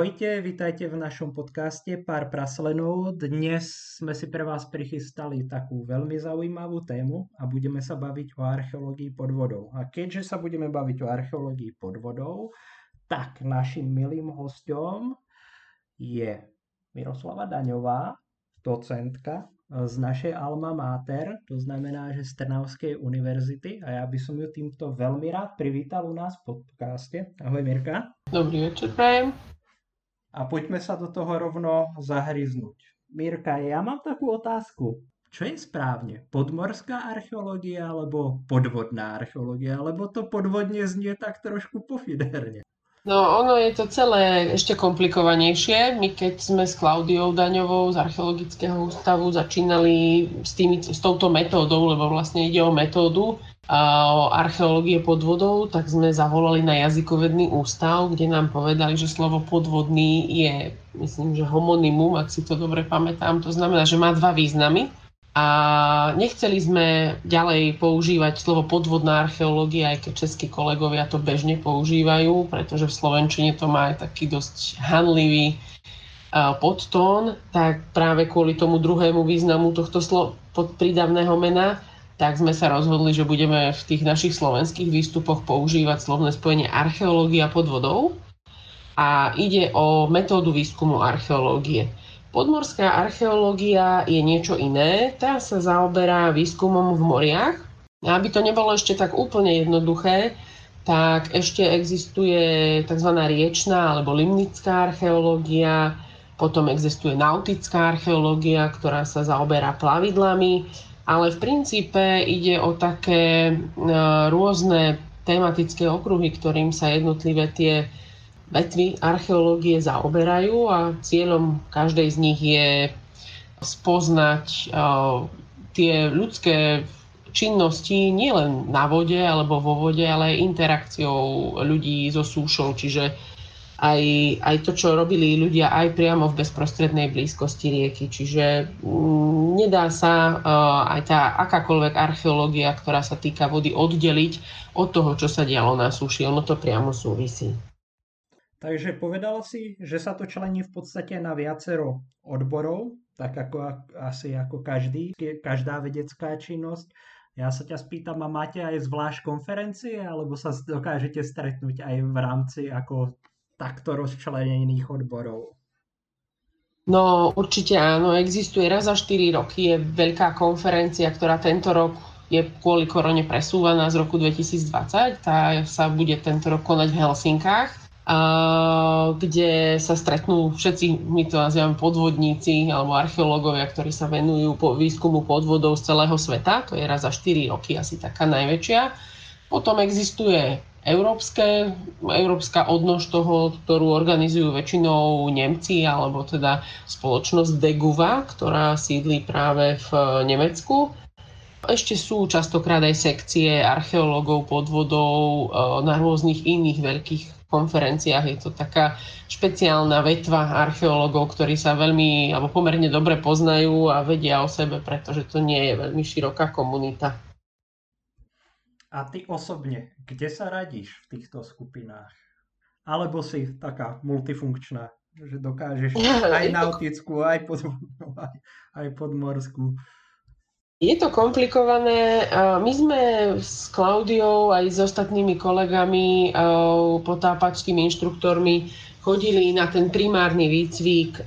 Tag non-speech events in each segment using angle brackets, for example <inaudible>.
Ahojte, vítajte v našom podcaste Pár praslenov. Dnes sme si pre vás prichystali takú veľmi zaujímavú tému a budeme sa baviť o archeológii pod vodou. A keďže sa budeme baviť o archeológii pod vodou, tak našim milým hostom je Miroslava Daňová, docentka z našej Alma Mater, to znamená, že z Trnavskej univerzity a ja by som ju týmto veľmi rád privítal u nás v podcaste. Ahoj Mirka. Dobrý večer, prajem a poďme sa do toho rovno zahryznúť. Mirka, ja mám takú otázku. Čo je správne? Podmorská archeológia alebo podvodná archeológia? Lebo to podvodne znie tak trošku pofiderne. No, ono je to celé ešte komplikovanejšie. My keď sme s Klaudiou Daňovou z Archeologického ústavu začínali s, tými, s touto metódou, lebo vlastne ide o metódu o archeológie podvodov, tak sme zavolali na jazykovedný ústav, kde nám povedali, že slovo podvodný je, myslím, že homonymum, ak si to dobre pamätám. To znamená, že má dva významy. A nechceli sme ďalej používať slovo podvodná archeológia, aj keď českí kolegovia to bežne používajú, pretože v Slovenčine to má aj taký dosť hanlivý podtón, tak práve kvôli tomu druhému významu tohto slo- prídavného mena, tak sme sa rozhodli, že budeme v tých našich slovenských výstupoch používať slovné spojenie archeológia pod vodou. A ide o metódu výskumu archeológie. Podmorská archeológia je niečo iné. Tá sa zaoberá výskumom v moriach. A aby to nebolo ešte tak úplne jednoduché, tak ešte existuje tzv. riečná alebo limnická archeológia, potom existuje nautická archeológia, ktorá sa zaoberá plavidlami, ale v princípe ide o také e, rôzne tematické okruhy, ktorým sa jednotlivé tie vetvy archeológie zaoberajú a cieľom každej z nich je spoznať uh, tie ľudské činnosti nielen na vode alebo vo vode, ale aj interakciou ľudí so súšou, čiže aj, aj to, čo robili ľudia aj priamo v bezprostrednej blízkosti rieky. Čiže m, mm, nedá sa uh, aj tá akákoľvek archeológia, ktorá sa týka vody, oddeliť od toho, čo sa dialo na súši. Ono to priamo súvisí. Takže povedal si, že sa to člení v podstate na viacero odborov, tak ako asi ako každý, každá vedecká činnosť. Ja sa ťa spýtam, a máte aj zvlášť konferencie, alebo sa dokážete stretnúť aj v rámci ako takto rozčlenených odborov? No určite áno, existuje raz za 4 roky, je veľká konferencia, ktorá tento rok je kvôli korone presúvaná z roku 2020. Tá sa bude tento rok konať v Helsinkách kde sa stretnú všetci, my to nazývame podvodníci alebo archeológovia, ktorí sa venujú po výskumu podvodov z celého sveta. To je raz za 4 roky asi taká najväčšia. Potom existuje európske, európska odnož toho, ktorú organizujú väčšinou Nemci alebo teda spoločnosť Deguva, ktorá sídli práve v Nemecku. Ešte sú častokrát aj sekcie archeológov podvodov e, na rôznych iných veľkých konferenciách. Je to taká špeciálna vetva archeológov, ktorí sa veľmi alebo pomerne dobre poznajú a vedia o sebe, pretože to nie je veľmi široká komunita. A ty osobne, kde sa radíš v týchto skupinách? Alebo si taká multifunkčná, že dokážeš <laughs> aj nautickú, aj, pod, <laughs> aj, aj podmorskú? Je to komplikované. My sme s Klaudiou aj s ostatnými kolegami, potápačskými inštruktormi chodili na ten primárny výcvik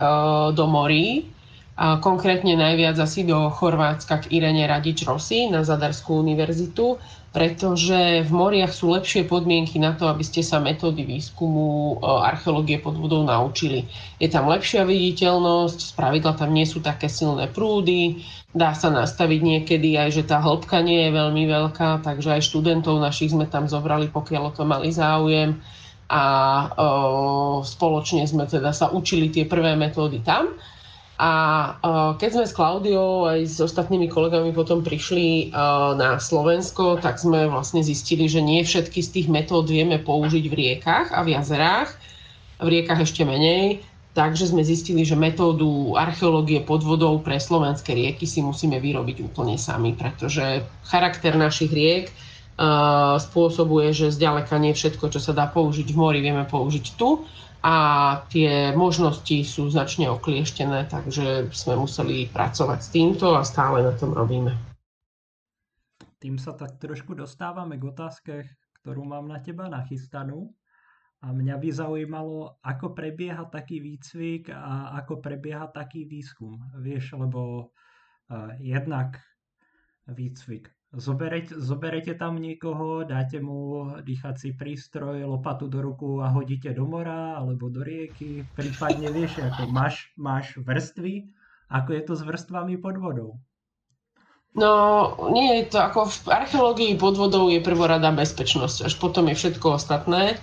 do morí, konkrétne najviac asi do Chorvátska k Irene Radič Rossi na Zadarskú univerzitu pretože v moriach sú lepšie podmienky na to, aby ste sa metódy výskumu archeológie pod vodou naučili. Je tam lepšia viditeľnosť, spravidla tam nie sú také silné prúdy, dá sa nastaviť niekedy aj, že tá hĺbka nie je veľmi veľká, takže aj študentov našich sme tam zobrali, pokiaľ o to mali záujem a o, spoločne sme teda sa učili tie prvé metódy tam. A keď sme s Klaudiou aj s ostatnými kolegami potom prišli na Slovensko, tak sme vlastne zistili, že nie všetky z tých metód vieme použiť v riekach a v jazerách. V riekach ešte menej. Takže sme zistili, že metódu archeológie pod vodou pre slovenské rieky si musíme vyrobiť úplne sami, pretože charakter našich riek spôsobuje, že zďaleka nie všetko, čo sa dá použiť v mori, vieme použiť tu a tie možnosti sú značne oklieštené, takže sme museli pracovať s týmto a stále na tom robíme. Tým sa tak trošku dostávame k otázke, ktorú mám na teba nachystanú. A mňa by zaujímalo, ako prebieha taký výcvik a ako prebieha taký výskum. Vieš, lebo uh, jednak výcvik Zoberete, zoberete tam niekoho, dáte mu dýchací prístroj, lopatu do ruku a hodíte do mora alebo do rieky. Prípadne vieš, ako máš, máš vrstvy, ako je to s vrstvami pod vodou. No, nie je to ako v archeológii pod vodou je prvorada bezpečnosť, až potom je všetko ostatné.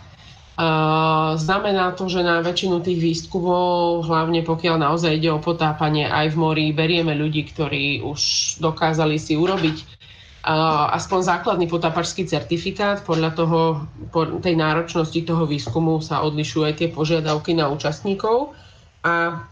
Znamená to, že na väčšinu tých výskumov, hlavne pokiaľ naozaj ide o potápanie aj v mori, berieme ľudí, ktorí už dokázali si urobiť aspoň základný potápačský certifikát. Podľa toho, po tej náročnosti toho výskumu sa odlišujú aj tie požiadavky na účastníkov. A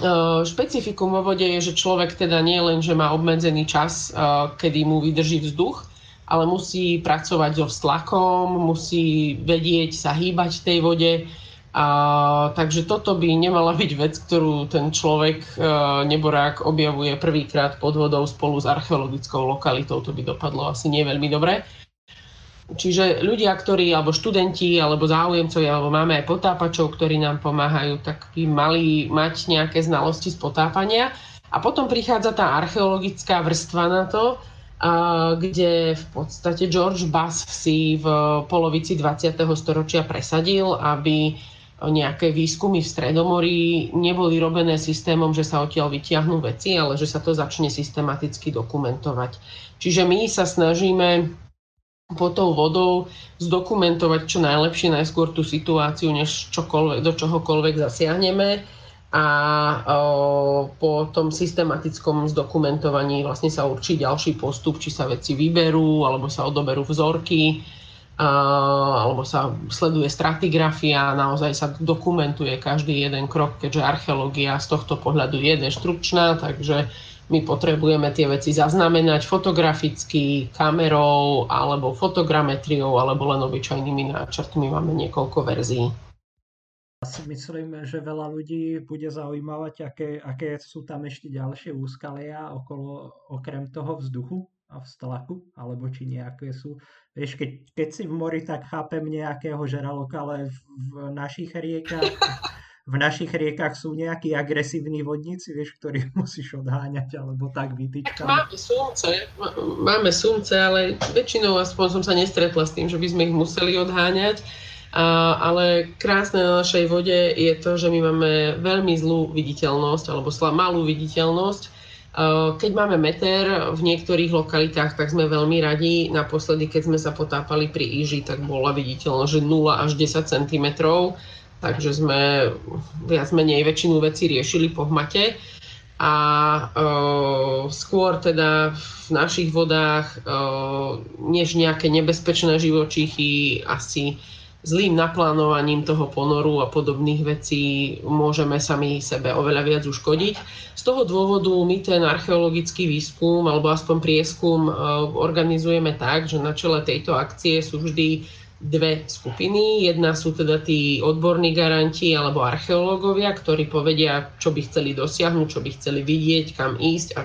e, špecifikum vo vode je, že človek teda nie len, že má obmedzený čas, e, kedy mu vydrží vzduch, ale musí pracovať so vztlakom, musí vedieť sa hýbať v tej vode, a, takže toto by nemala byť vec, ktorú ten človek, e, neborák, objavuje prvýkrát pod vodou spolu s archeologickou lokalitou. To by dopadlo asi nie veľmi dobre. Čiže ľudia, ktorí, alebo študenti, alebo záujemcovia, alebo máme aj potápačov, ktorí nám pomáhajú, tak by mali mať nejaké znalosti z potápania. A potom prichádza tá archeologická vrstva na to, kde v podstate George Bass si v polovici 20. storočia presadil, aby nejaké výskumy v Stredomorí neboli robené systémom, že sa odtiaľ vytiahnú veci, ale že sa to začne systematicky dokumentovať. Čiže my sa snažíme pod tou vodou zdokumentovať čo najlepšie najskôr tú situáciu, než čokoľvek, do čohokoľvek zasiahneme a po tom systematickom zdokumentovaní vlastne sa určí ďalší postup, či sa veci vyberú alebo sa odoberú vzorky, alebo sa sleduje stratigrafia, naozaj sa dokumentuje každý jeden krok, keďže archeológia z tohto pohľadu je deštrukčná, takže my potrebujeme tie veci zaznamenať fotograficky, kamerou, alebo fotogrametriou, alebo len obyčajnými náčrtmi. Máme niekoľko verzií. Si myslím, že veľa ľudí bude zaujímavať, aké, aké sú tam ešte ďalšie úskalia okolo, okrem toho vzduchu a v stlaku, alebo či nejaké sú Vieš, keď, keď si v mori, tak chápem nejakého žraloka, ale v, v našich riekach v našich riekach sú nejakí agresívni vodníci, vieš, ktorých <laughs> musíš odháňať, alebo tak vytýčkať. Máme sumce, máme sumce, ale väčšinou aspoň som sa nestretla s tým, že by sme ich museli odháňať. Ale krásne na našej vode je to, že my máme veľmi zlú viditeľnosť, alebo malú viditeľnosť keď máme meter v niektorých lokalitách, tak sme veľmi radi. Naposledy, keď sme sa potápali pri Iži, tak bola viditeľnosť, že 0 až 10 cm. Takže sme viac menej väčšinu vecí riešili po hmate. A uh, skôr teda v našich vodách, uh, než nejaké nebezpečné živočichy, asi zlým naplánovaním toho ponoru a podobných vecí môžeme sami sebe oveľa viac uškodiť. Z toho dôvodu my ten archeologický výskum alebo aspoň prieskum e, organizujeme tak, že na čele tejto akcie sú vždy dve skupiny. Jedna sú teda tí odborní garanti alebo archeológovia, ktorí povedia, čo by chceli dosiahnuť, čo by chceli vidieť, kam ísť a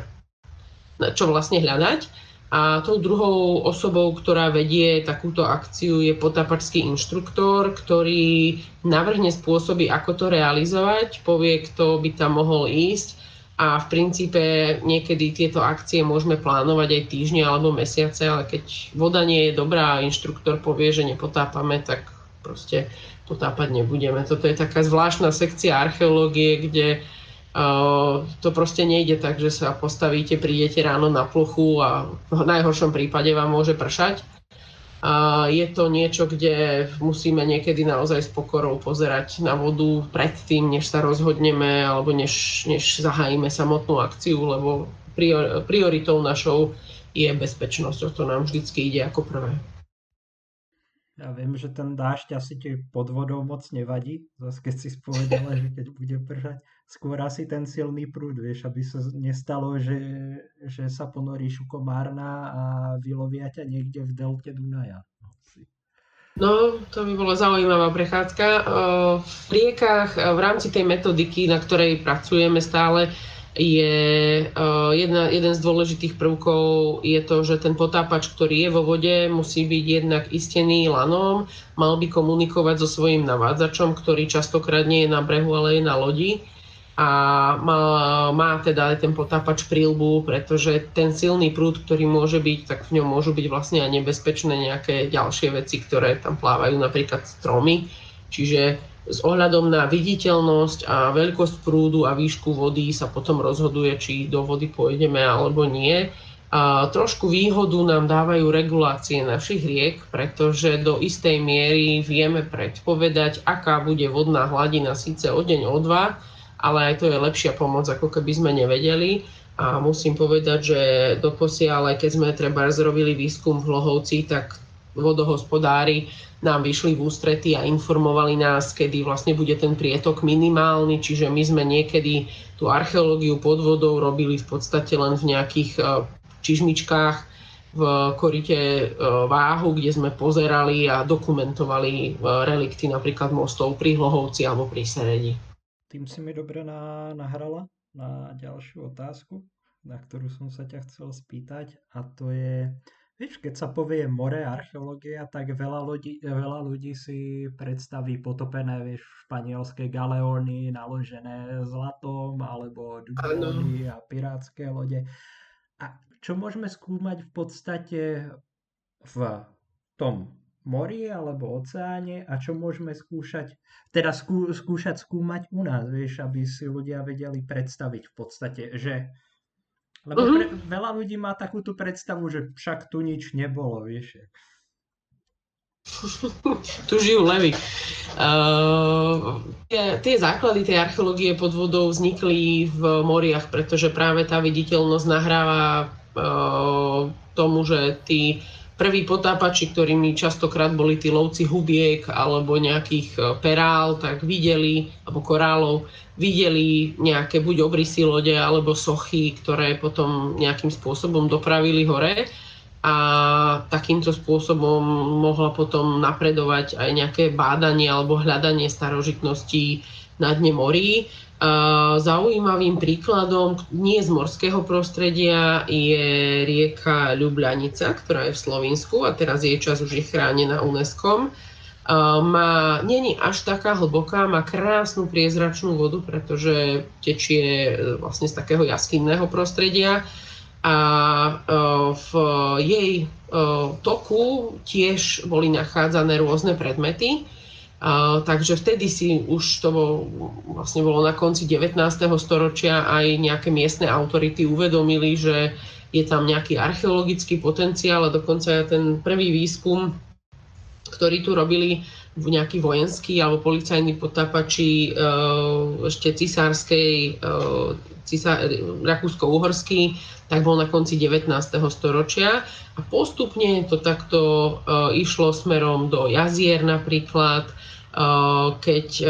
čo vlastne hľadať. A tou druhou osobou, ktorá vedie takúto akciu, je potápačský inštruktor, ktorý navrhne spôsoby, ako to realizovať, povie, kto by tam mohol ísť a v princípe niekedy tieto akcie môžeme plánovať aj týždne alebo mesiace, ale keď voda nie je dobrá a inštruktor povie, že nepotápame, tak proste potápať nebudeme. Toto je taká zvláštna sekcia archeológie, kde to proste nejde tak, že sa postavíte, prídete ráno na plochu a v najhoršom prípade vám môže pršať. A je to niečo, kde musíme niekedy naozaj s pokorou pozerať na vodu predtým, než sa rozhodneme alebo než, než zahájime samotnú akciu, lebo prioritou našou je bezpečnosť. O to nám vždycky ide ako prvé. Ja viem, že ten dážď asi ti pod vodou moc nevadí, zase keď si spovedala, že keď bude pršať, skôr asi ten silný prúd, vieš, aby sa nestalo, že, že sa ponoríš u Komárna a vylovia ťa niekde v delte Dunaja. No, to by bola zaujímavá prechádzka. V riekach v rámci tej metodiky, na ktorej pracujeme stále, je jedna, jeden z dôležitých prvkov je to, že ten potápač, ktorý je vo vode, musí byť jednak istený lanom, mal by komunikovať so svojím navádzačom, ktorý častokrát nie je na brehu, ale je na lodi a má, má teda aj ten potápač prílbu, pretože ten silný prúd, ktorý môže byť, tak v ňom môžu byť vlastne aj nebezpečné nejaké ďalšie veci, ktoré tam plávajú, napríklad stromy. Čiže s ohľadom na viditeľnosť a veľkosť prúdu a výšku vody sa potom rozhoduje, či do vody pôjdeme alebo nie. A trošku výhodu nám dávajú regulácie našich riek, pretože do istej miery vieme predpovedať, aká bude vodná hladina síce o deň, o dva, ale aj to je lepšia pomoc, ako keby sme nevedeli. A musím povedať, že doposiaľ, keď sme treba zrobili výskum v Hlohovci, tak vodohospodári nám vyšli v ústrety a informovali nás, kedy vlastne bude ten prietok minimálny, čiže my sme niekedy tú archeológiu pod vodou robili v podstate len v nejakých e, čižmičkách v korite e, váhu, kde sme pozerali a dokumentovali e, relikty napríklad mostov pri Hlohovci alebo pri Seredi. Tým si mi dobre na, nahrala na ďalšiu otázku, na ktorú som sa ťa chcel spýtať a to je, vieš, keď sa povie more, archeológia, tak veľa ľudí, veľa ľudí si predstaví potopené, vieš, španielské galeóny naložené zlatom alebo dubóny a pirátske lode. A čo môžeme skúmať v podstate v tom mori alebo oceáne a čo môžeme skúšať, teda skú, skúšať skúmať u nás, vieš, aby si ľudia vedeli predstaviť v podstate, že lebo pre, veľa ľudí má takúto predstavu, že však tu nič nebolo, vieš. <laughs> tu žijú levy. Uh, tie, tie základy tej archeológie pod vodou vznikli v moriach, pretože práve tá viditeľnosť nahráva uh, tomu, že tí prví potápači, ktorými častokrát boli tí lovci hubiek alebo nejakých e, perál, tak videli, alebo korálov, videli nejaké buď obrysy lode alebo sochy, ktoré potom nejakým spôsobom dopravili hore a takýmto spôsobom mohla potom napredovať aj nejaké bádanie alebo hľadanie starožitností na dne morí. Zaujímavým príkladom nie z morského prostredia je rieka Ľubľanica, ktorá je v Slovensku a teraz jej čas už je chránená UNESCO. Má, není až taká hlboká, má krásnu priezračnú vodu, pretože tečie e, vlastne z takého jaskinného prostredia a e, v jej e, toku tiež boli nachádzané rôzne predmety takže vtedy si už to bol, vlastne bolo na konci 19. storočia aj nejaké miestne autority uvedomili, že je tam nejaký archeologický potenciál a dokonca aj ten prvý výskum, ktorý tu robili v nejaký vojenský alebo policajní potápači e, ešte cisárskej, e, cisá, rakúsko-uhorský, tak bol na konci 19. storočia a postupne to takto e, išlo smerom do jazier napríklad, keď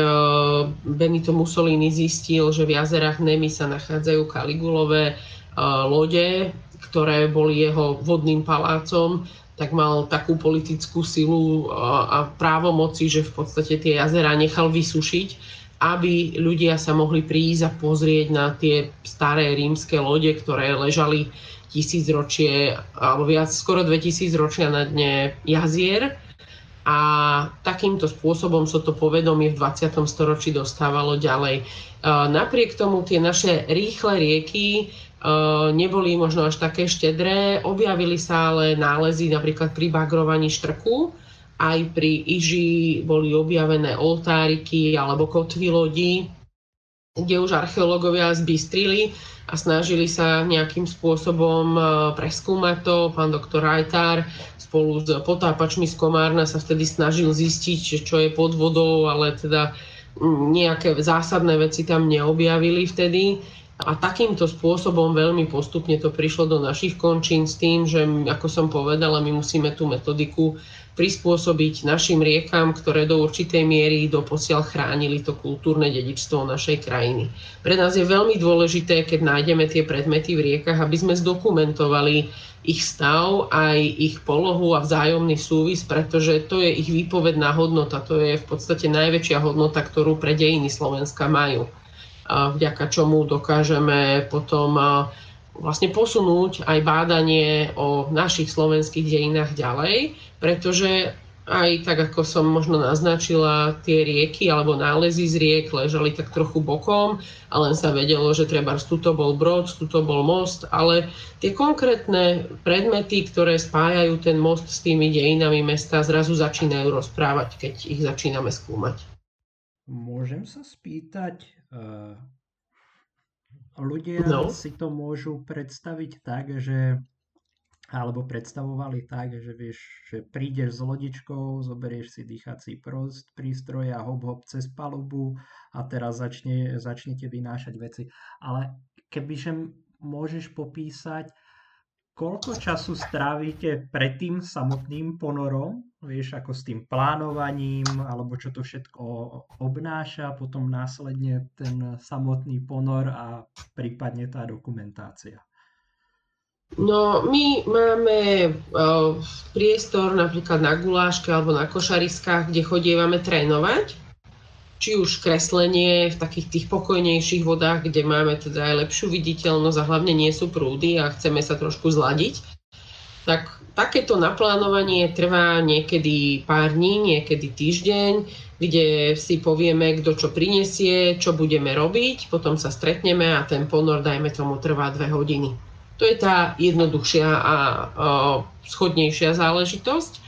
Benito Mussolini zistil, že v jazerách Nemy sa nachádzajú Kaligulové lode, ktoré boli jeho vodným palácom, tak mal takú politickú silu a právomoci, že v podstate tie jazera nechal vysušiť, aby ľudia sa mohli prísť a pozrieť na tie staré rímske lode, ktoré ležali tisíc ročie, alebo viac, skoro 2000 ročia na dne jazier a takýmto spôsobom sa to povedomie v 20. storočí dostávalo ďalej. Napriek tomu tie naše rýchle rieky neboli možno až také štedré, objavili sa ale nálezy napríklad pri bagrovaní štrku, aj pri iži boli objavené oltáriky alebo kotvy lodí, kde už archeológovia zbystrili a snažili sa nejakým spôsobom preskúmať to. Pán doktor Rajtár spolu s potápačmi z Komárna sa vtedy snažil zistiť, čo je pod vodou, ale teda nejaké zásadné veci tam neobjavili vtedy. A takýmto spôsobom veľmi postupne to prišlo do našich končín s tým, že ako som povedala, my musíme tú metodiku prispôsobiť našim riekam, ktoré do určitej miery doposiaľ chránili to kultúrne dedičstvo našej krajiny. Pre nás je veľmi dôležité, keď nájdeme tie predmety v riekach, aby sme zdokumentovali ich stav, aj ich polohu a vzájomný súvis, pretože to je ich výpovedná hodnota, to je v podstate najväčšia hodnota, ktorú pre dejiny Slovenska majú. Vďaka čomu dokážeme potom vlastne posunúť aj bádanie o našich slovenských dejinách ďalej, pretože aj tak, ako som možno naznačila, tie rieky alebo nálezy z riek ležali tak trochu bokom a len sa vedelo, že treba tuto bol brod, tuto bol most, ale tie konkrétne predmety, ktoré spájajú ten most s tými dejinami mesta, zrazu začínajú rozprávať, keď ich začíname skúmať. Môžem sa spýtať, ľudia no. si to môžu predstaviť tak, že alebo predstavovali tak, že vieš, že prídeš s lodičkou, zoberieš si dýchací prost, prístroj a hop hop cez palubu a teraz začne, začnete vynášať veci. Ale kebyže môžeš popísať, koľko času strávite pred tým samotným ponorom, vieš, ako s tým plánovaním, alebo čo to všetko obnáša, potom následne ten samotný ponor a prípadne tá dokumentácia. No, my máme uh, priestor napríklad na guláške alebo na košariskách, kde chodievame trénovať či už kreslenie v takých tých pokojnejších vodách, kde máme teda aj lepšiu viditeľnosť a hlavne nie sú prúdy a chceme sa trošku zladiť, tak takéto naplánovanie trvá niekedy pár dní, niekedy týždeň, kde si povieme, kto čo prinesie, čo budeme robiť, potom sa stretneme a ten ponor, dajme tomu, trvá dve hodiny. To je tá jednoduchšia a schodnejšia záležitosť.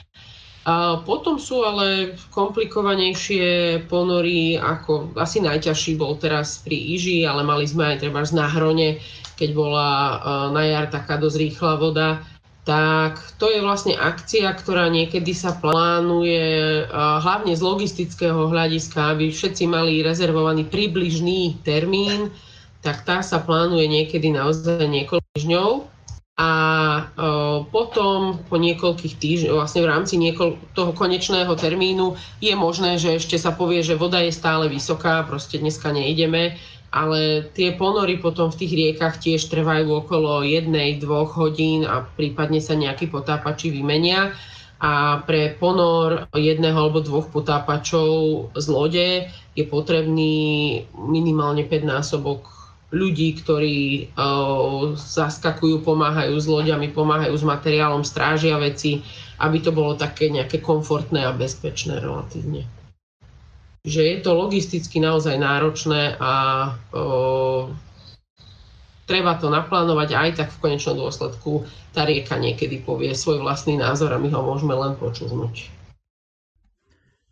A potom sú ale komplikovanejšie ponory, ako asi najťažší bol teraz pri Iži, ale mali sme aj treba na Hrone, keď bola e, na jar taká dosť rýchla voda, tak to je vlastne akcia, ktorá niekedy sa plánuje e, hlavne z logistického hľadiska, aby všetci mali rezervovaný približný termín, tak tá sa plánuje niekedy naozaj niekoľko týždňov a potom po niekoľkých týždňoch, vlastne v rámci niekoľ, toho konečného termínu je možné, že ešte sa povie, že voda je stále vysoká, proste dneska neideme, ale tie ponory potom v tých riekach tiež trvajú okolo jednej, dvoch hodín a prípadne sa nejakí potápači vymenia. A pre ponor jedného alebo dvoch potápačov z lode je potrebný minimálne 5 násobok ľudí, ktorí uh, zaskakujú, pomáhajú s loďami, pomáhajú s materiálom, strážia veci, aby to bolo také nejaké komfortné a bezpečné relatívne. Že je to logisticky naozaj náročné a uh, treba to naplánovať aj tak v konečnom dôsledku tá rieka niekedy povie svoj vlastný názor a my ho môžeme len počúvnuť.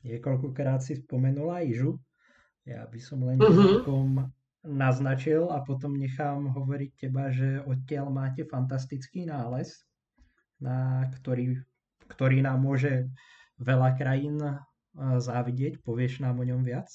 Niekoľkokrát si spomenula Ižu. Ja by som len uh-huh naznačil a potom nechám hovoriť teba, že odtiaľ máte fantastický nález, na ktorý, ktorý nám môže veľa krajín závidieť. Povieš nám o ňom viac?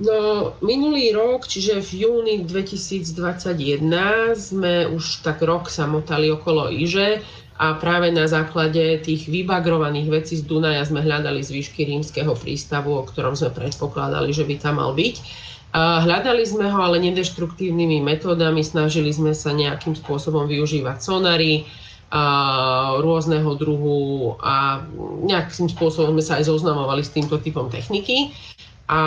No, minulý rok, čiže v júni 2021, sme už tak rok samotali okolo Iže a práve na základe tých vybagrovaných vecí z Dunaja sme hľadali zvyšky rímskeho prístavu, o ktorom sme predpokladali, že by tam mal byť. Hľadali sme ho ale nedeštruktívnymi metódami, snažili sme sa nejakým spôsobom využívať sonary, a rôzneho druhu a nejakým spôsobom sme sa aj zoznamovali s týmto typom techniky. A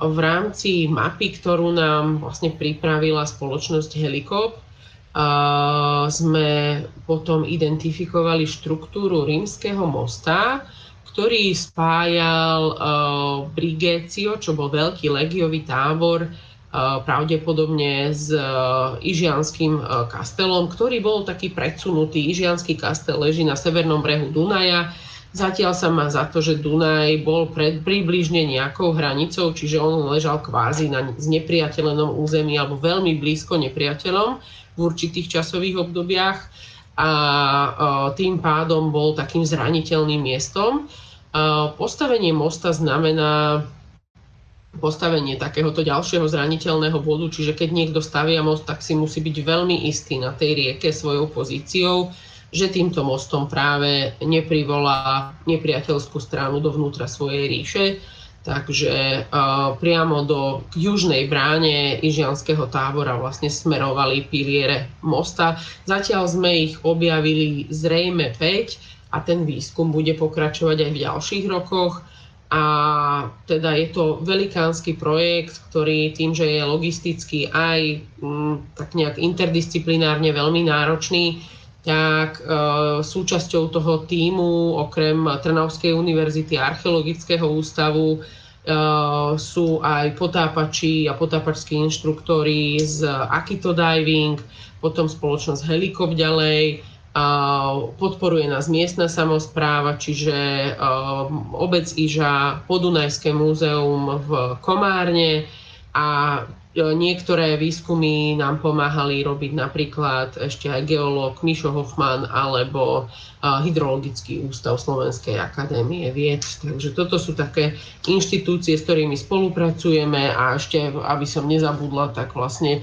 v rámci mapy, ktorú nám vlastne pripravila spoločnosť Helikop, sme potom identifikovali štruktúru rímskeho mosta, ktorý spájal uh, Brigécio, čo bol veľký legiový tábor, uh, pravdepodobne s uh, Ižianským kastelom, ktorý bol taký predsunutý. Ižianský kastel leží na severnom brehu Dunaja. Zatiaľ sa má za to, že Dunaj bol pred, približne nejakou hranicou, čiže on ležal kvázi na znepriateľenom území alebo veľmi blízko nepriateľom v určitých časových obdobiach a tým pádom bol takým zraniteľným miestom. Postavenie mosta znamená postavenie takéhoto ďalšieho zraniteľného bodu, čiže keď niekto stavia most, tak si musí byť veľmi istý na tej rieke svojou pozíciou, že týmto mostom práve neprivolá nepriateľskú stranu dovnútra svojej ríše. Takže uh, priamo do južnej bráne Ižianského tábora vlastne smerovali piliere mosta. Zatiaľ sme ich objavili zrejme 5 a ten výskum bude pokračovať aj v ďalších rokoch. A teda je to velikánsky projekt, ktorý tým, že je logisticky aj m, tak nejak interdisciplinárne veľmi náročný, tak e, súčasťou toho týmu okrem Trnavskej univerzity a archeologického ústavu e, sú aj potápači a potápačskí inštruktori z Akito Diving, potom spoločnosť Helikop ďalej, a podporuje nás miestna samozpráva, čiže e, obec Iža, Podunajské múzeum v Komárne a E, niektoré výskumy nám pomáhali robiť napríklad ešte aj geológ Mišo Hoffman alebo e, Hydrologický ústav Slovenskej akadémie vied. Takže toto sú také inštitúcie, s ktorými spolupracujeme a ešte, aby som nezabudla, tak vlastne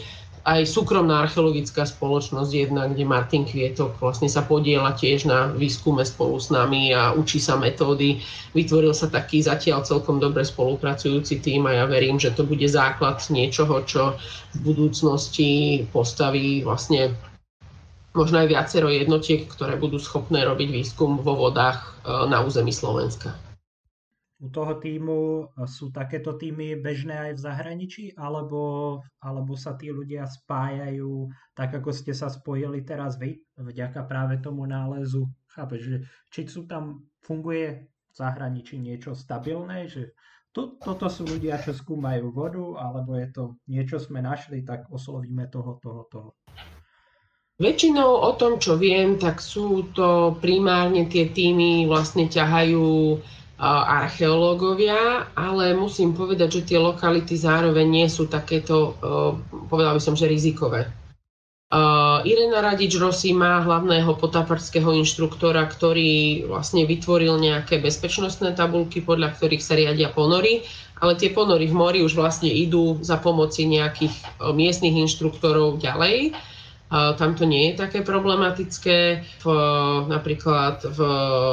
aj súkromná archeologická spoločnosť jedna, kde Martin Kvietok vlastne sa podiela tiež na výskume spolu s nami a učí sa metódy. Vytvoril sa taký zatiaľ celkom dobre spolupracujúci tým a ja verím, že to bude základ niečoho, čo v budúcnosti postaví vlastne možno aj viacero jednotiek, ktoré budú schopné robiť výskum vo vodách e, na území Slovenska u toho týmu e, sú takéto týmy bežné aj v zahraničí, alebo, alebo sa tí ľudia spájajú tak, ako ste sa spojili teraz vy, vďaka práve tomu nálezu. Chápeš, že či sú tam, funguje v zahraničí niečo stabilné, že to, toto sú ľudia, čo skúmajú vodu, alebo je to niečo sme našli, tak oslovíme toho, toho, toho. Väčšinou o tom, čo viem, tak sú to primárne tie týmy vlastne ťahajú archeológovia, ale musím povedať, že tie lokality zároveň nie sú takéto, povedal by som, že rizikové. Irena Radič Rossi má hlavného potáparského inštruktora, ktorý vlastne vytvoril nejaké bezpečnostné tabulky, podľa ktorých sa riadia ponory, ale tie ponory v mori už vlastne idú za pomoci nejakých miestnych inštruktorov ďalej tam to nie je také problematické. V, napríklad v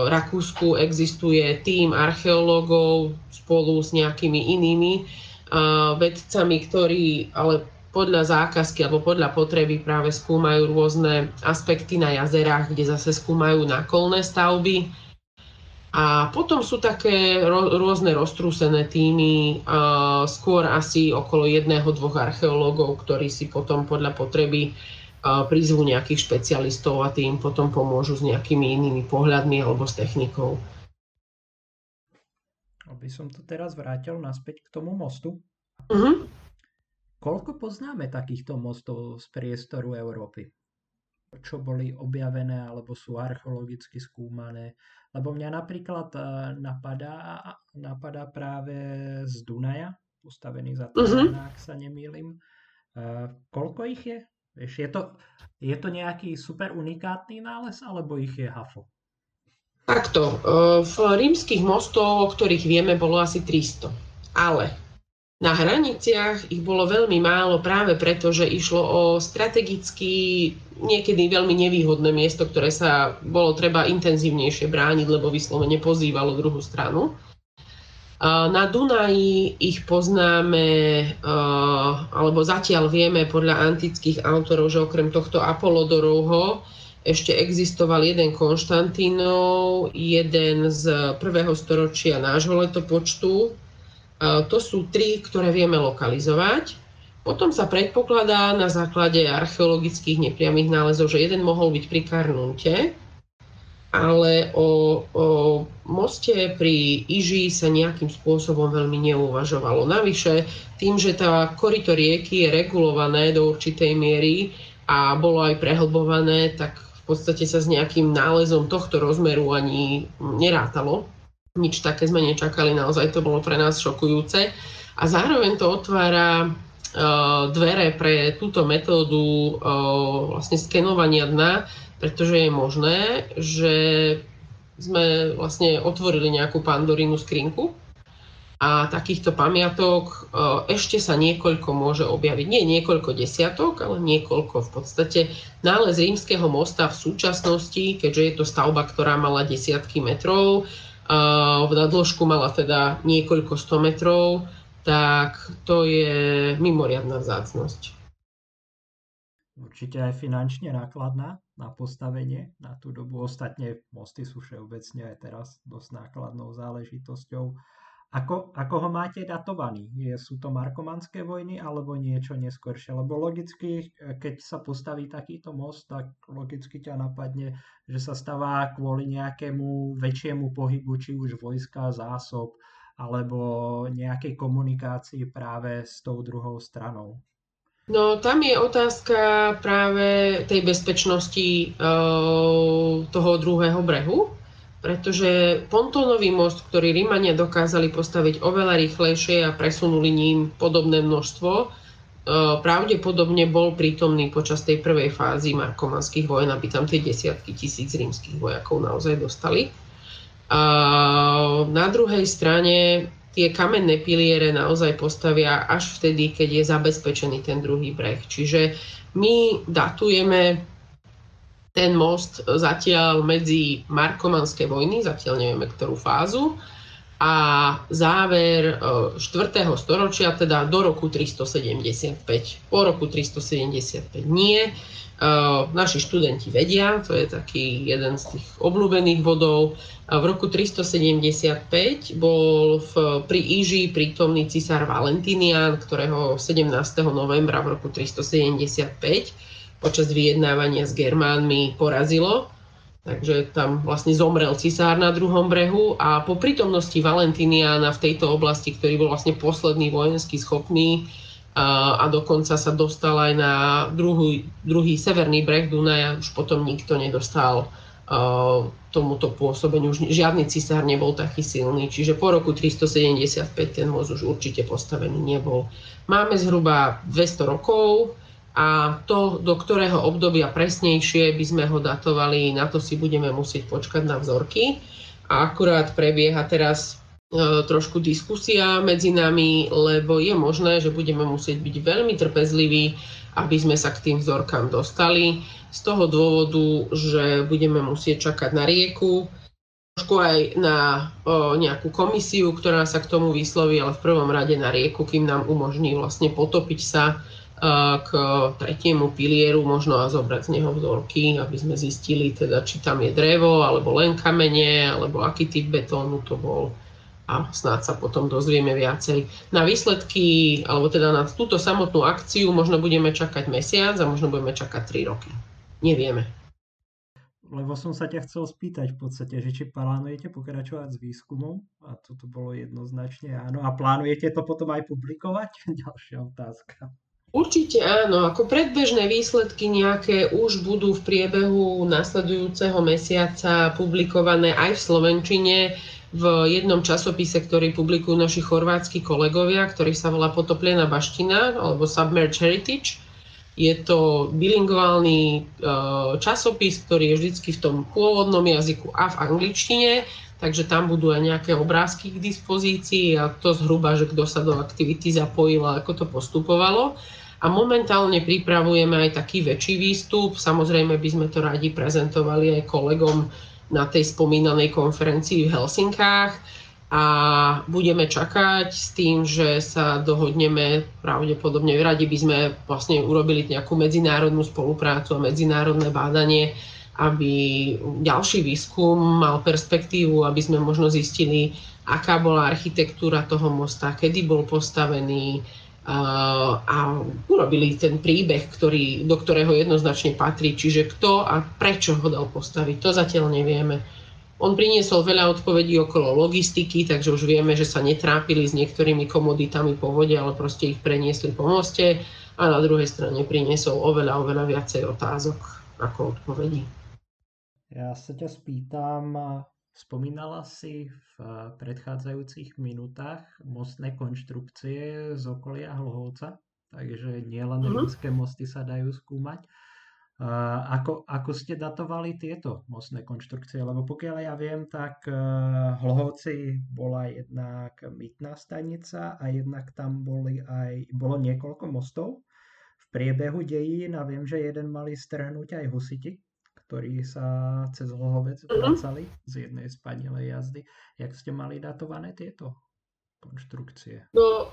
Rakúsku existuje tým archeológov spolu s nejakými inými vedcami, ktorí ale podľa zákazky alebo podľa potreby práve skúmajú rôzne aspekty na jazerách, kde zase skúmajú nákolné stavby. A potom sú také rôzne roztrúsené týmy, skôr asi okolo jedného, dvoch archeológov, ktorí si potom podľa potreby prizvú nejakých špecialistov a tým potom pomôžu s nejakými inými pohľadmi alebo s technikou. Aby som to teraz vrátil naspäť k tomu mostu. Uh-huh. Koľko poznáme takýchto mostov z priestoru Európy? Čo boli objavené alebo sú archeologicky skúmané? Lebo mňa napríklad e, napadá, napadá práve z Dunaja, postavený za to, uh-huh. ak sa nemýlim. Uh, koľko ich je? Vieš, je to, je to nejaký super unikátny nález, alebo ich je hafo? Takto. E, v rímskych mostoch, o ktorých vieme, bolo asi 300. Ale na hraniciach ich bolo veľmi málo práve preto, že išlo o strategicky niekedy veľmi nevýhodné miesto, ktoré sa bolo treba intenzívnejšie brániť, lebo vyslovene pozývalo druhú stranu. Na Dunaji ich poznáme, alebo zatiaľ vieme podľa antických autorov, že okrem tohto Apolodorovho ešte existoval jeden Konštantínov, jeden z prvého storočia nášho letopočtu. To sú tri, ktoré vieme lokalizovať. Potom sa predpokladá na základe archeologických nepriamých nálezov, že jeden mohol byť pri Karnunte, ale o, o moste pri Iži sa nejakým spôsobom veľmi neuvažovalo. Navyše, tým, že tá korito rieky je regulované do určitej miery a bolo aj prehlbované, tak v podstate sa s nejakým nálezom tohto rozmeru ani nerátalo. Nič také sme nečakali, naozaj to bolo pre nás šokujúce. A zároveň to otvára dvere pre túto metódu vlastne skenovania dna, pretože je možné, že sme vlastne otvorili nejakú pandorínu skrinku a takýchto pamiatok e, ešte sa niekoľko môže objaviť. Nie niekoľko desiatok, ale niekoľko v podstate. Nález rímskeho mosta v súčasnosti, keďže je to stavba, ktorá mala desiatky metrov, v nadložku mala teda niekoľko sto metrov, tak to je mimoriadná vzácnosť. Určite aj finančne nákladná na postavenie na tú dobu. Ostatne mosty sú všeobecne aj teraz dosť nákladnou záležitosťou. Ako, ako ho máte datovaný? Je, sú to markomanské vojny alebo niečo neskôršie? Lebo logicky, keď sa postaví takýto most, tak logicky ťa napadne, že sa stáva kvôli nejakému väčšiemu pohybu, či už vojska, zásob, alebo nejakej komunikácii práve s tou druhou stranou. No tam je otázka práve tej bezpečnosti uh, toho druhého brehu, pretože pontónový most, ktorý Rímania dokázali postaviť oveľa rýchlejšie a presunuli ním podobné množstvo, e, pravdepodobne bol prítomný počas tej prvej fázy markomanských vojen, aby tam tie desiatky tisíc rímskych vojakov naozaj dostali. A na druhej strane tie kamenné piliere naozaj postavia až vtedy, keď je zabezpečený ten druhý breh. Čiže my datujeme ten most zatiaľ medzi Markomanské vojny, zatiaľ nevieme ktorú fázu, a záver 4. E, storočia, teda do roku 375. Po roku 375 nie. E, naši študenti vedia, to je taký jeden z tých obľúbených bodov. V roku 375 bol v, pri Iži prítomný cisár Valentinian, ktorého 17. novembra v roku 375 počas vyjednávania s Germánmi porazilo. Takže tam vlastne zomrel cisár na druhom brehu a po prítomnosti Valentiniana v tejto oblasti, ktorý bol vlastne posledný vojensky schopný a, a dokonca sa dostal aj na druhý, druhý severný breh Dunaja, už potom nikto nedostal a, tomuto pôsobeniu. Už žiadny cisár nebol taký silný, čiže po roku 375 ten most už určite postavený nebol. Máme zhruba 200 rokov, a to, do ktorého obdobia presnejšie by sme ho datovali, na to si budeme musieť počkať na vzorky. A akurát prebieha teraz e, trošku diskusia medzi nami, lebo je možné, že budeme musieť byť veľmi trpezliví, aby sme sa k tým vzorkám dostali. Z toho dôvodu, že budeme musieť čakať na rieku, trošku aj na o, nejakú komisiu, ktorá sa k tomu vysloví, ale v prvom rade na rieku, kým nám umožní vlastne potopiť sa k tretiemu pilieru možno a zobrať z neho vzorky, aby sme zistili teda, či tam je drevo, alebo len kamene, alebo aký typ betónu to bol a snáď sa potom dozvieme viacej. Na výsledky, alebo teda na túto samotnú akciu možno budeme čakať mesiac a možno budeme čakať 3 roky. Nevieme. Lebo som sa ťa chcel spýtať v podstate, že či plánujete pokračovať s výskumom a toto bolo jednoznačne áno. A plánujete to potom aj publikovať? <laughs> Ďalšia otázka. Určite áno, ako predbežné výsledky nejaké už budú v priebehu nasledujúceho mesiaca publikované aj v Slovenčine v jednom časopise, ktorý publikujú naši chorvátsky kolegovia, ktorý sa volá Potoplená baština alebo Submerged Heritage. Je to bilingválny e, časopis, ktorý je vždy v tom pôvodnom jazyku a v angličtine, takže tam budú aj nejaké obrázky k dispozícii a to zhruba, že kto sa do aktivity zapojil a ako to postupovalo. A momentálne pripravujeme aj taký väčší výstup. Samozrejme by sme to radi prezentovali aj kolegom na tej spomínanej konferencii v Helsinkách a budeme čakať s tým, že sa dohodneme pravdepodobne. Radi by sme vlastne urobili nejakú medzinárodnú spoluprácu a medzinárodné bádanie, aby ďalší výskum mal perspektívu, aby sme možno zistili, aká bola architektúra toho mosta, kedy bol postavený, a urobili ten príbeh, ktorý, do ktorého jednoznačne patrí, čiže kto a prečo ho dal postaviť, to zatiaľ nevieme. On priniesol veľa odpovedí okolo logistiky, takže už vieme, že sa netrápili s niektorými komoditami po vode, ale proste ich preniesli po moste a na druhej strane priniesol oveľa, oveľa viacej otázok ako odpovedí. Ja sa ťa spýtam, Spomínala si v eh, predchádzajúcich minútach mostné konštrukcie z okolia Hlohovca, takže nielen mm-hmm. rímske mosty sa dajú skúmať. ako, ako ste datovali tieto mostné konštrukcie? Lebo pokiaľ ja viem, tak uh, Hlohovci bola jednak mytná stanica a jednak tam boli aj, bolo niekoľko mostov v priebehu dejín a viem, že jeden mali strhnúť aj husiti, ktorí sa cez Hlohovec mhm. vracali z jednej spanilej jazdy. Jak ste mali datované tieto konštrukcie? No,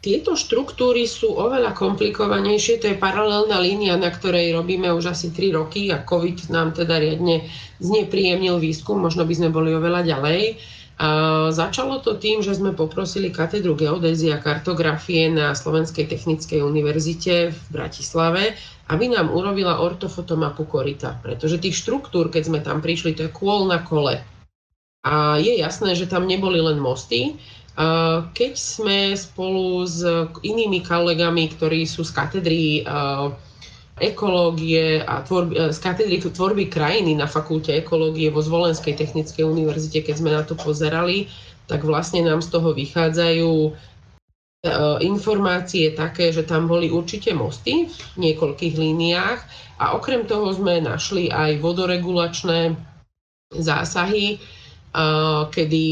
tieto štruktúry sú oveľa komplikovanejšie, to je paralelná línia, na ktorej robíme už asi 3 roky a COVID nám teda riadne znepríjemnil výskum, možno by sme boli oveľa ďalej. Začalo to tým, že sme poprosili katedru geodézie a kartografie na Slovenskej technickej univerzite v Bratislave, aby nám urobila ortofotomapu korita, pretože tých štruktúr, keď sme tam prišli, to je kôl na kole. A je jasné, že tam neboli len mosty, keď sme spolu s inými kolegami, ktorí sú z katedry ekológie a tvorby, z katedry tvorby krajiny na fakulte ekológie vo Zvolenskej technickej univerzite, keď sme na to pozerali, tak vlastne nám z toho vychádzajú informácie také, že tam boli určite mosty v niekoľkých líniách a okrem toho sme našli aj vodoregulačné zásahy, kedy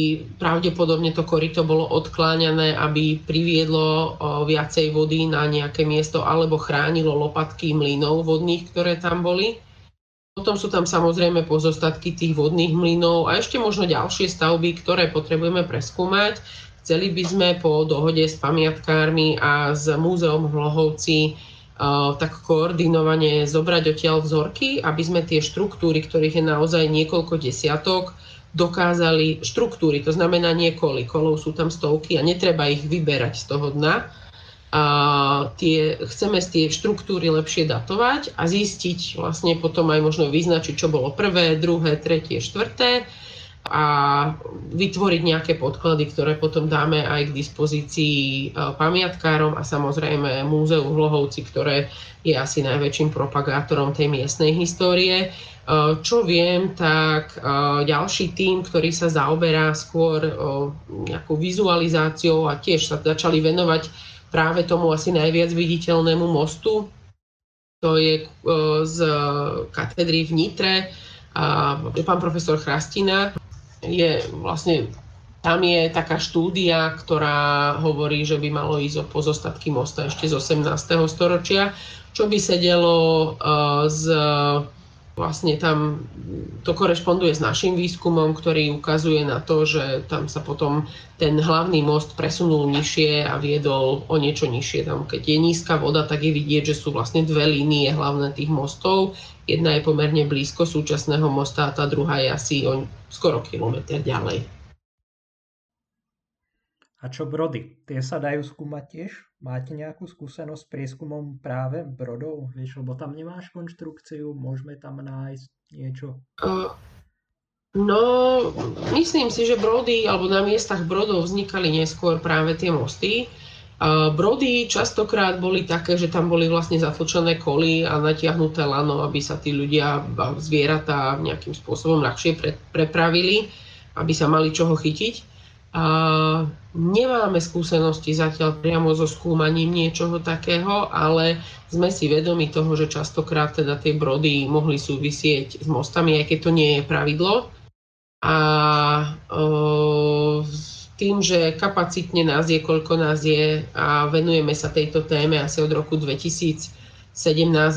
pravdepodobne to korito bolo odkláňané, aby priviedlo viacej vody na nejaké miesto alebo chránilo lopatky mlynov vodných, ktoré tam boli. Potom sú tam samozrejme pozostatky tých vodných mlynov a ešte možno ďalšie stavby, ktoré potrebujeme preskúmať. Chceli by sme po dohode s pamiatkármi a s múzeom Hlohovci tak koordinovane zobrať odtiaľ vzorky, aby sme tie štruktúry, ktorých je naozaj niekoľko desiatok, dokázali štruktúry, to znamená nie koly, kolov sú tam stovky a netreba ich vyberať z toho dna. A tie, chceme tie štruktúry lepšie datovať a zistiť vlastne potom aj možno vyznačiť, čo bolo prvé, druhé, tretie, štvrté a vytvoriť nejaké podklady, ktoré potom dáme aj k dispozícii e, pamiatkárom a samozrejme Múzeu Hlohovci, ktoré je asi najväčším propagátorom tej miestnej histórie. Eh, čo viem, tak eh, ďalší tým, ktorý sa zaoberá skôr nejakou vizualizáciou a tiež sa začali venovať práve tomu asi najviac viditeľnému mostu, to je z katedry v Nitre a pán profesor Chrastina je vlastne tam je taká štúdia, ktorá hovorí, že by malo ísť o pozostatky mosta ešte z 18. storočia, čo by sedelo z vlastne tam to korešponduje s našim výskumom, ktorý ukazuje na to, že tam sa potom ten hlavný most presunul nižšie a viedol o niečo nižšie. Tam, keď je nízka voda, tak je vidieť, že sú vlastne dve línie hlavné tých mostov. Jedna je pomerne blízko súčasného mosta a tá druhá je asi o skoro kilometr ďalej. A čo brody? Tie sa dajú skúmať tiež? Máte nejakú skúsenosť s prieskumom práve brodov? Vieš, lebo tam nemáš konštrukciu, môžeme tam nájsť niečo? Uh, no, myslím si, že brody, alebo na miestach brodov vznikali neskôr práve tie mosty. Brody častokrát boli také, že tam boli vlastne zatlčené koly a natiahnuté lano, aby sa tí ľudia zvieratá nejakým spôsobom ľahšie pre, prepravili, aby sa mali čoho chytiť. A nemáme skúsenosti zatiaľ priamo so skúmaním niečoho takého, ale sme si vedomi toho, že častokrát teda tie brody mohli súvisieť s mostami, aj keď to nie je pravidlo. A o, tým, že kapacitne nás je, koľko nás je a venujeme sa tejto téme asi od roku 2017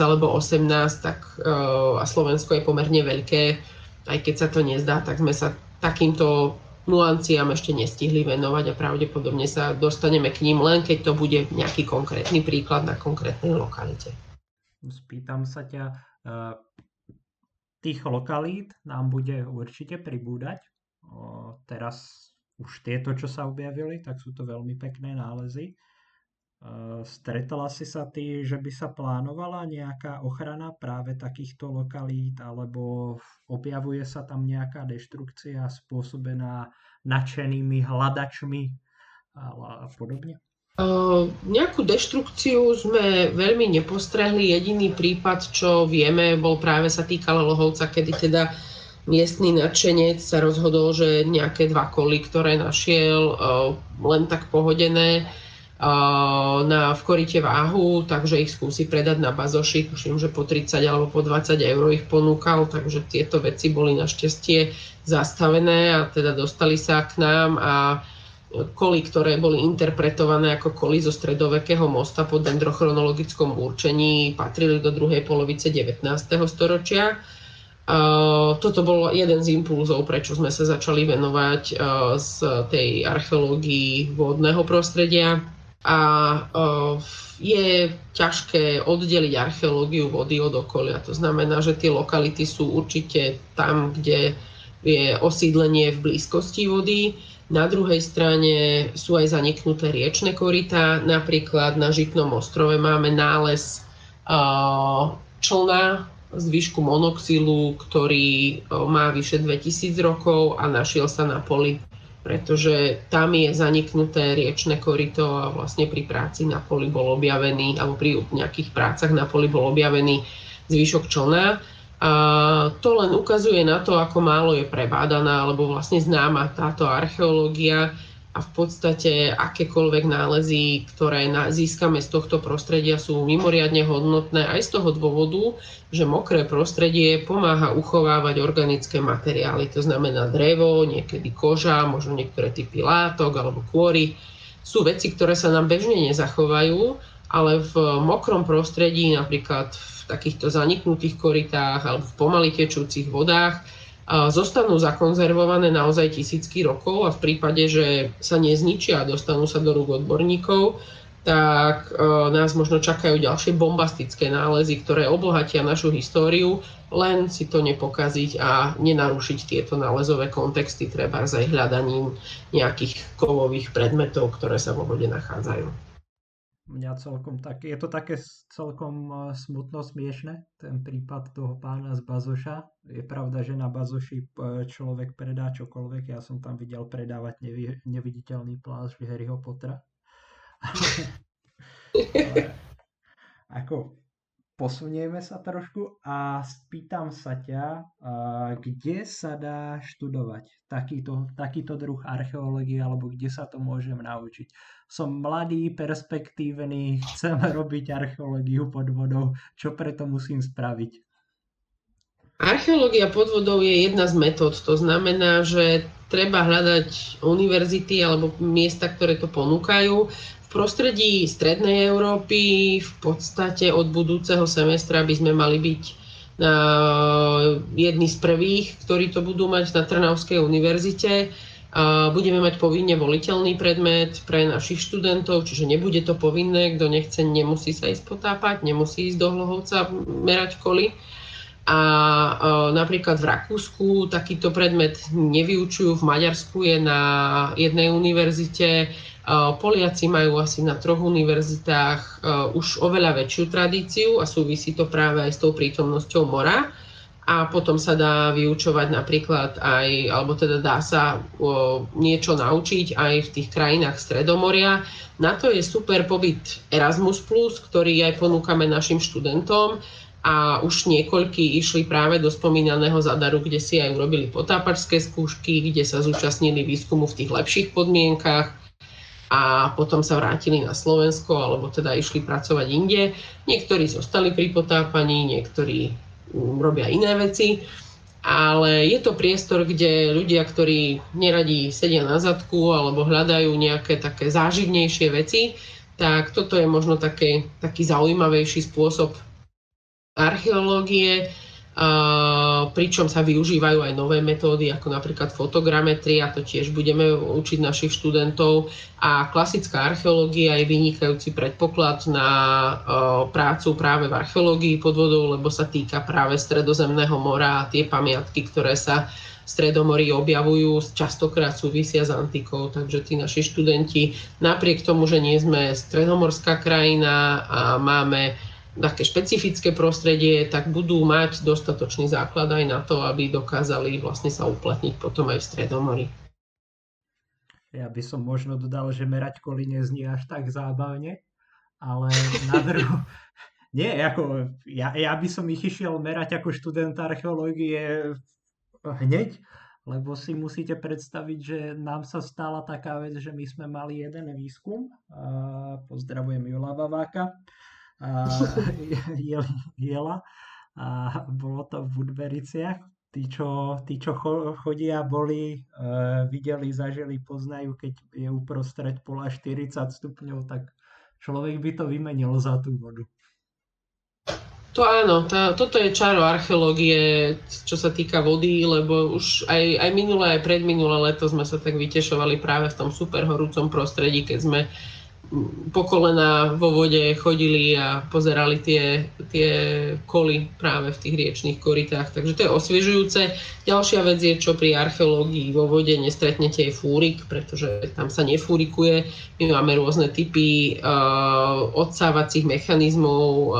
alebo 18, tak o, a Slovensko je pomerne veľké, aj keď sa to nezdá, tak sme sa takýmto nuanciám ešte nestihli venovať a pravdepodobne sa dostaneme k ním len keď to bude nejaký konkrétny príklad na konkrétnej lokalite. Spýtam sa ťa, eh, tých lokalít nám bude určite pribúdať. Teraz už tieto, čo sa objavili, tak sú to veľmi pekné nálezy. Eh, stretla si sa ty, že by sa plánovala nejaká ochrana práve takýchto lokalít, alebo objavuje sa tam nejaká deštrukcia spôsobená nadšenými hľadačmi a podobne? Uh, nejakú deštrukciu sme veľmi nepostrehli. Jediný prípad, čo vieme, bol práve sa týkal Lohovca, kedy teda miestný nadšenec sa rozhodol, že nejaké dva koly, ktoré našiel uh, len tak pohodené, na, v korite váhu, takže ich skúsi predať na bazoši. Tuším, že po 30 alebo po 20 eur ich ponúkal, takže tieto veci boli našťastie zastavené a teda dostali sa k nám a koly, ktoré boli interpretované ako koly zo stredovekého mosta po dendrochronologickom určení, patrili do druhej polovice 19. storočia. Toto bol jeden z impulzov, prečo sme sa začali venovať z tej archeológii vodného prostredia a je ťažké oddeliť archeológiu vody od okolia. To znamená, že tie lokality sú určite tam, kde je osídlenie v blízkosti vody. Na druhej strane sú aj zaniknuté riečne korytá. Napríklad na Žitnom ostrove máme nález člna z výšku monoxilu, ktorý má vyše 2000 rokov a našiel sa na poli pretože tam je zaniknuté riečne korito a vlastne pri práci na poli bol objavený, alebo pri nejakých prácach na poli bol objavený zvyšok člna. A to len ukazuje na to, ako málo je prebádaná alebo vlastne známa táto archeológia a v podstate akékoľvek nálezy, ktoré získame z tohto prostredia sú mimoriadne hodnotné aj z toho dôvodu, že mokré prostredie pomáha uchovávať organické materiály, to znamená drevo, niekedy koža, možno niektoré typy látok alebo kôry. Sú veci, ktoré sa nám bežne nezachovajú, ale v mokrom prostredí, napríklad v takýchto zaniknutých korytách alebo v pomaly tečúcich vodách, zostanú zakonzervované naozaj tisícky rokov a v prípade, že sa nezničia a dostanú sa do rúk odborníkov, tak e, nás možno čakajú ďalšie bombastické nálezy, ktoré obohatia našu históriu, len si to nepokaziť a nenarušiť tieto nálezové kontexty, treba aj hľadaním nejakých kovových predmetov, ktoré sa vo vode nachádzajú mňa celkom tak, je to také celkom eh, smutno smiešne, ten prípad toho pána z Bazoša. Je pravda, že na Bazoši eh, človek predá čokoľvek, ja som tam videl predávať nevy, neviditeľný plášť Harryho Pottera. <laughs> Ako posunieme sa trošku a spýtam sa ťa, kde sa dá študovať takýto, takýto druh archeológie alebo kde sa to môžem naučiť. Som mladý, perspektívny, chcem robiť archeológiu pod vodou, čo preto musím spraviť? Archeológia pod vodou je jedna z metód. To znamená, že treba hľadať univerzity alebo miesta, ktoré to ponúkajú prostredí Strednej Európy v podstate od budúceho semestra by sme mali byť na jedni z prvých, ktorí to budú mať na Trnavskej univerzite. Budeme mať povinne voliteľný predmet pre našich študentov, čiže nebude to povinné, kto nechce, nemusí sa ísť potápať, nemusí ísť do Hlohovca merať koly. A napríklad v Rakúsku takýto predmet nevyučujú, v Maďarsku je na jednej univerzite, Poliaci majú asi na troch univerzitách už oveľa väčšiu tradíciu a súvisí to práve aj s tou prítomnosťou mora. A potom sa dá vyučovať napríklad aj, alebo teda dá sa niečo naučiť aj v tých krajinách Stredomoria. Na to je super pobyt Erasmus+, ktorý aj ponúkame našim študentom a už niekoľkí išli práve do spomínaného zadaru, kde si aj urobili potápačské skúšky, kde sa zúčastnili výskumu v tých lepších podmienkach a potom sa vrátili na Slovensko alebo teda išli pracovať inde. Niektorí zostali pri potápaní, niektorí robia iné veci, ale je to priestor, kde ľudia, ktorí neradi sedia na zadku alebo hľadajú nejaké také záživnejšie veci, tak toto je možno také, taký zaujímavejší spôsob archeológie, pričom sa využívajú aj nové metódy, ako napríklad fotogrametria, to tiež budeme učiť našich študentov. A klasická archeológia je vynikajúci predpoklad na prácu práve v archeológii pod vodou, lebo sa týka práve Stredozemného mora a tie pamiatky, ktoré sa v Stredomorí objavujú, častokrát súvisia s antikou, takže tí naši študenti, napriek tomu, že nie sme stredomorská krajina a máme také špecifické prostredie, tak budú mať dostatočný základ aj na to, aby dokázali vlastne sa uplatniť potom aj v Stredomori. Ja by som možno dodal, že merať koly neznie až tak zábavne, ale na druhú... <laughs> Nie, ako, ja, ja by som ich išiel merať ako študent archeológie hneď, lebo si musíte predstaviť, že nám sa stala taká vec, že my sme mali jeden výskum, pozdravujem Jula Baváka, a <laughs> Jela, a bolo to v Budbericiach. Tí, čo, tí, čo chodia, boli, uh, videli, zažili, poznajú, keď je uprostred pola 40 stupňov, tak človek by to vymenil za tú vodu. To áno, tá, toto je čaro archeológie, čo sa týka vody, lebo už aj, aj minulé, aj predminulé leto sme sa tak vytešovali práve v tom super horúcom prostredí, keď sme po kolena vo vode chodili a pozerali tie, tie koly práve v tých riečných koritách. Takže to je osviežujúce. Ďalšia vec je, čo pri archeológii vo vode nestretnete je fúrik, pretože tam sa nefúrikuje. My máme rôzne typy uh, odsávacích mechanizmov, uh,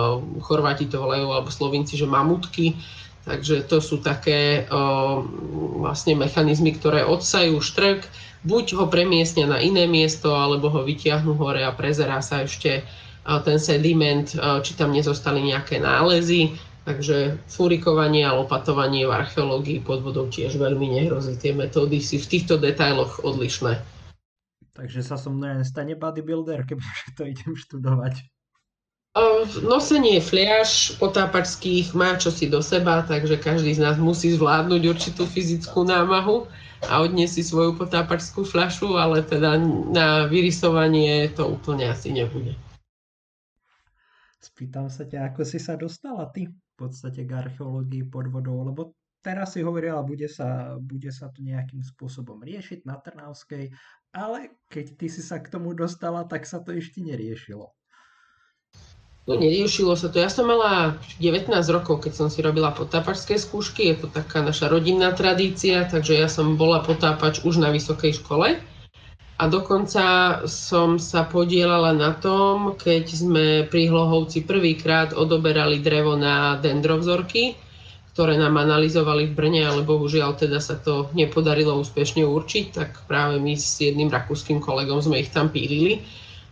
Chorváti to volajú, alebo Slovinci, že mamutky. Takže to sú také uh, vlastne mechanizmy, ktoré odsajú štrk, buď ho premiestnia na iné miesto, alebo ho vytiahnu hore a prezerá sa ešte ten sediment, či tam nezostali nejaké nálezy. Takže furikovanie a lopatovanie v archeológii pod vodou tiež veľmi nehrozí. Tie metódy si v týchto detailoch odlišné. Takže sa som stane bodybuilder, keďže to idem študovať. Nosenie fliaž potápačských má čosi do seba, takže každý z nás musí zvládnuť určitú fyzickú námahu a odniesie si svoju potápačskú fľašu, ale teda na vyrysovanie to úplne asi nebude. Spýtam sa ťa, ako si sa dostala ty v podstate k archeológii pod vodou, lebo teraz si hovorila, bude sa, bude sa to nejakým spôsobom riešiť na Trnavskej, ale keď ty si sa k tomu dostala, tak sa to ešte neriešilo. No neriešilo sa to. Ja som mala 19 rokov, keď som si robila potápačské skúšky. Je to taká naša rodinná tradícia, takže ja som bola potápač už na vysokej škole. A dokonca som sa podielala na tom, keď sme pri Hlohovci prvýkrát odoberali drevo na dendrovzorky, ktoré nám analyzovali v Brne, ale bohužiaľ teda sa to nepodarilo úspešne určiť, tak práve my s jedným rakúskym kolegom sme ich tam pílili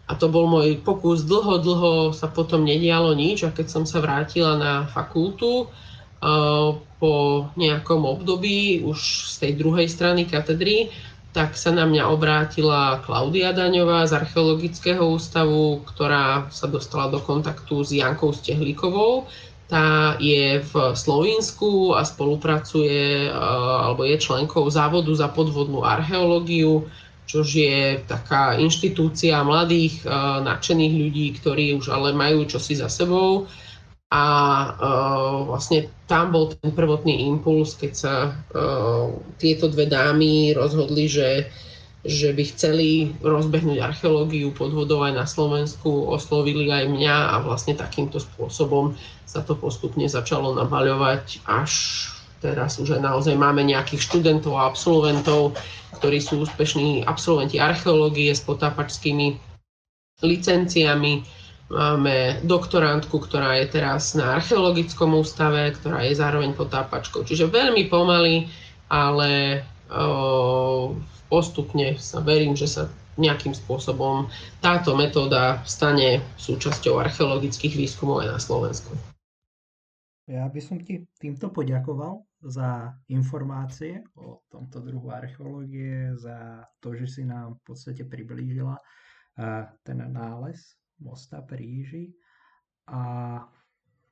a to bol môj pokus. Dlho, dlho sa potom nedialo nič a keď som sa vrátila na fakultu uh, po nejakom období už z tej druhej strany katedry, tak sa na mňa obrátila Klaudia Daňová z Archeologického ústavu, ktorá sa dostala do kontaktu s Jankou Stehlíkovou. Tá je v Slovensku a spolupracuje, alebo je členkou závodu za podvodnú archeológiu čo je taká inštitúcia mladých, uh, nadšených ľudí, ktorí už ale majú čosi za sebou. A uh, vlastne tam bol ten prvotný impuls, keď sa uh, tieto dve dámy rozhodli, že, že by chceli rozbehnúť archeológiu pod vodou aj na Slovensku, oslovili aj mňa a vlastne takýmto spôsobom sa to postupne začalo nabaľovať až teraz už aj naozaj máme nejakých študentov a absolventov, ktorí sú úspešní absolventi archeológie s potápačskými licenciami. Máme doktorantku, ktorá je teraz na archeologickom ústave, ktorá je zároveň potápačkou. Čiže veľmi pomaly, ale postupne sa verím, že sa nejakým spôsobom táto metóda stane súčasťou archeologických výskumov aj na Slovensku. Ja by som ti týmto poďakoval za informácie o tomto druhu archeológie, za to, že si nám v podstate priblížila ten nález mosta pri Ríži. A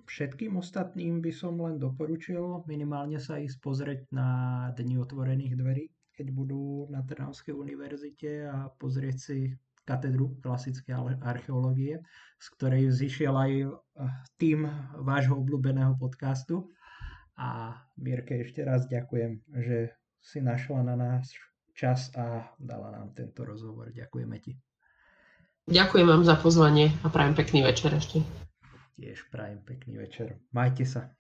všetkým ostatným by som len doporučil minimálne sa ísť pozrieť na Dni otvorených dverí, keď budú na Trnavskej univerzite a pozrieť si katedru klasickej archeológie, z ktorej zišiel aj eh, tým vášho obľúbeného podcastu. A Mirke ešte raz ďakujem, že si našla na nás čas a dala nám tento rozhovor. Ďakujeme ti. Ďakujem vám za pozvanie a prajem pekný večer ešte. Tiež prajem pekný večer. Majte sa.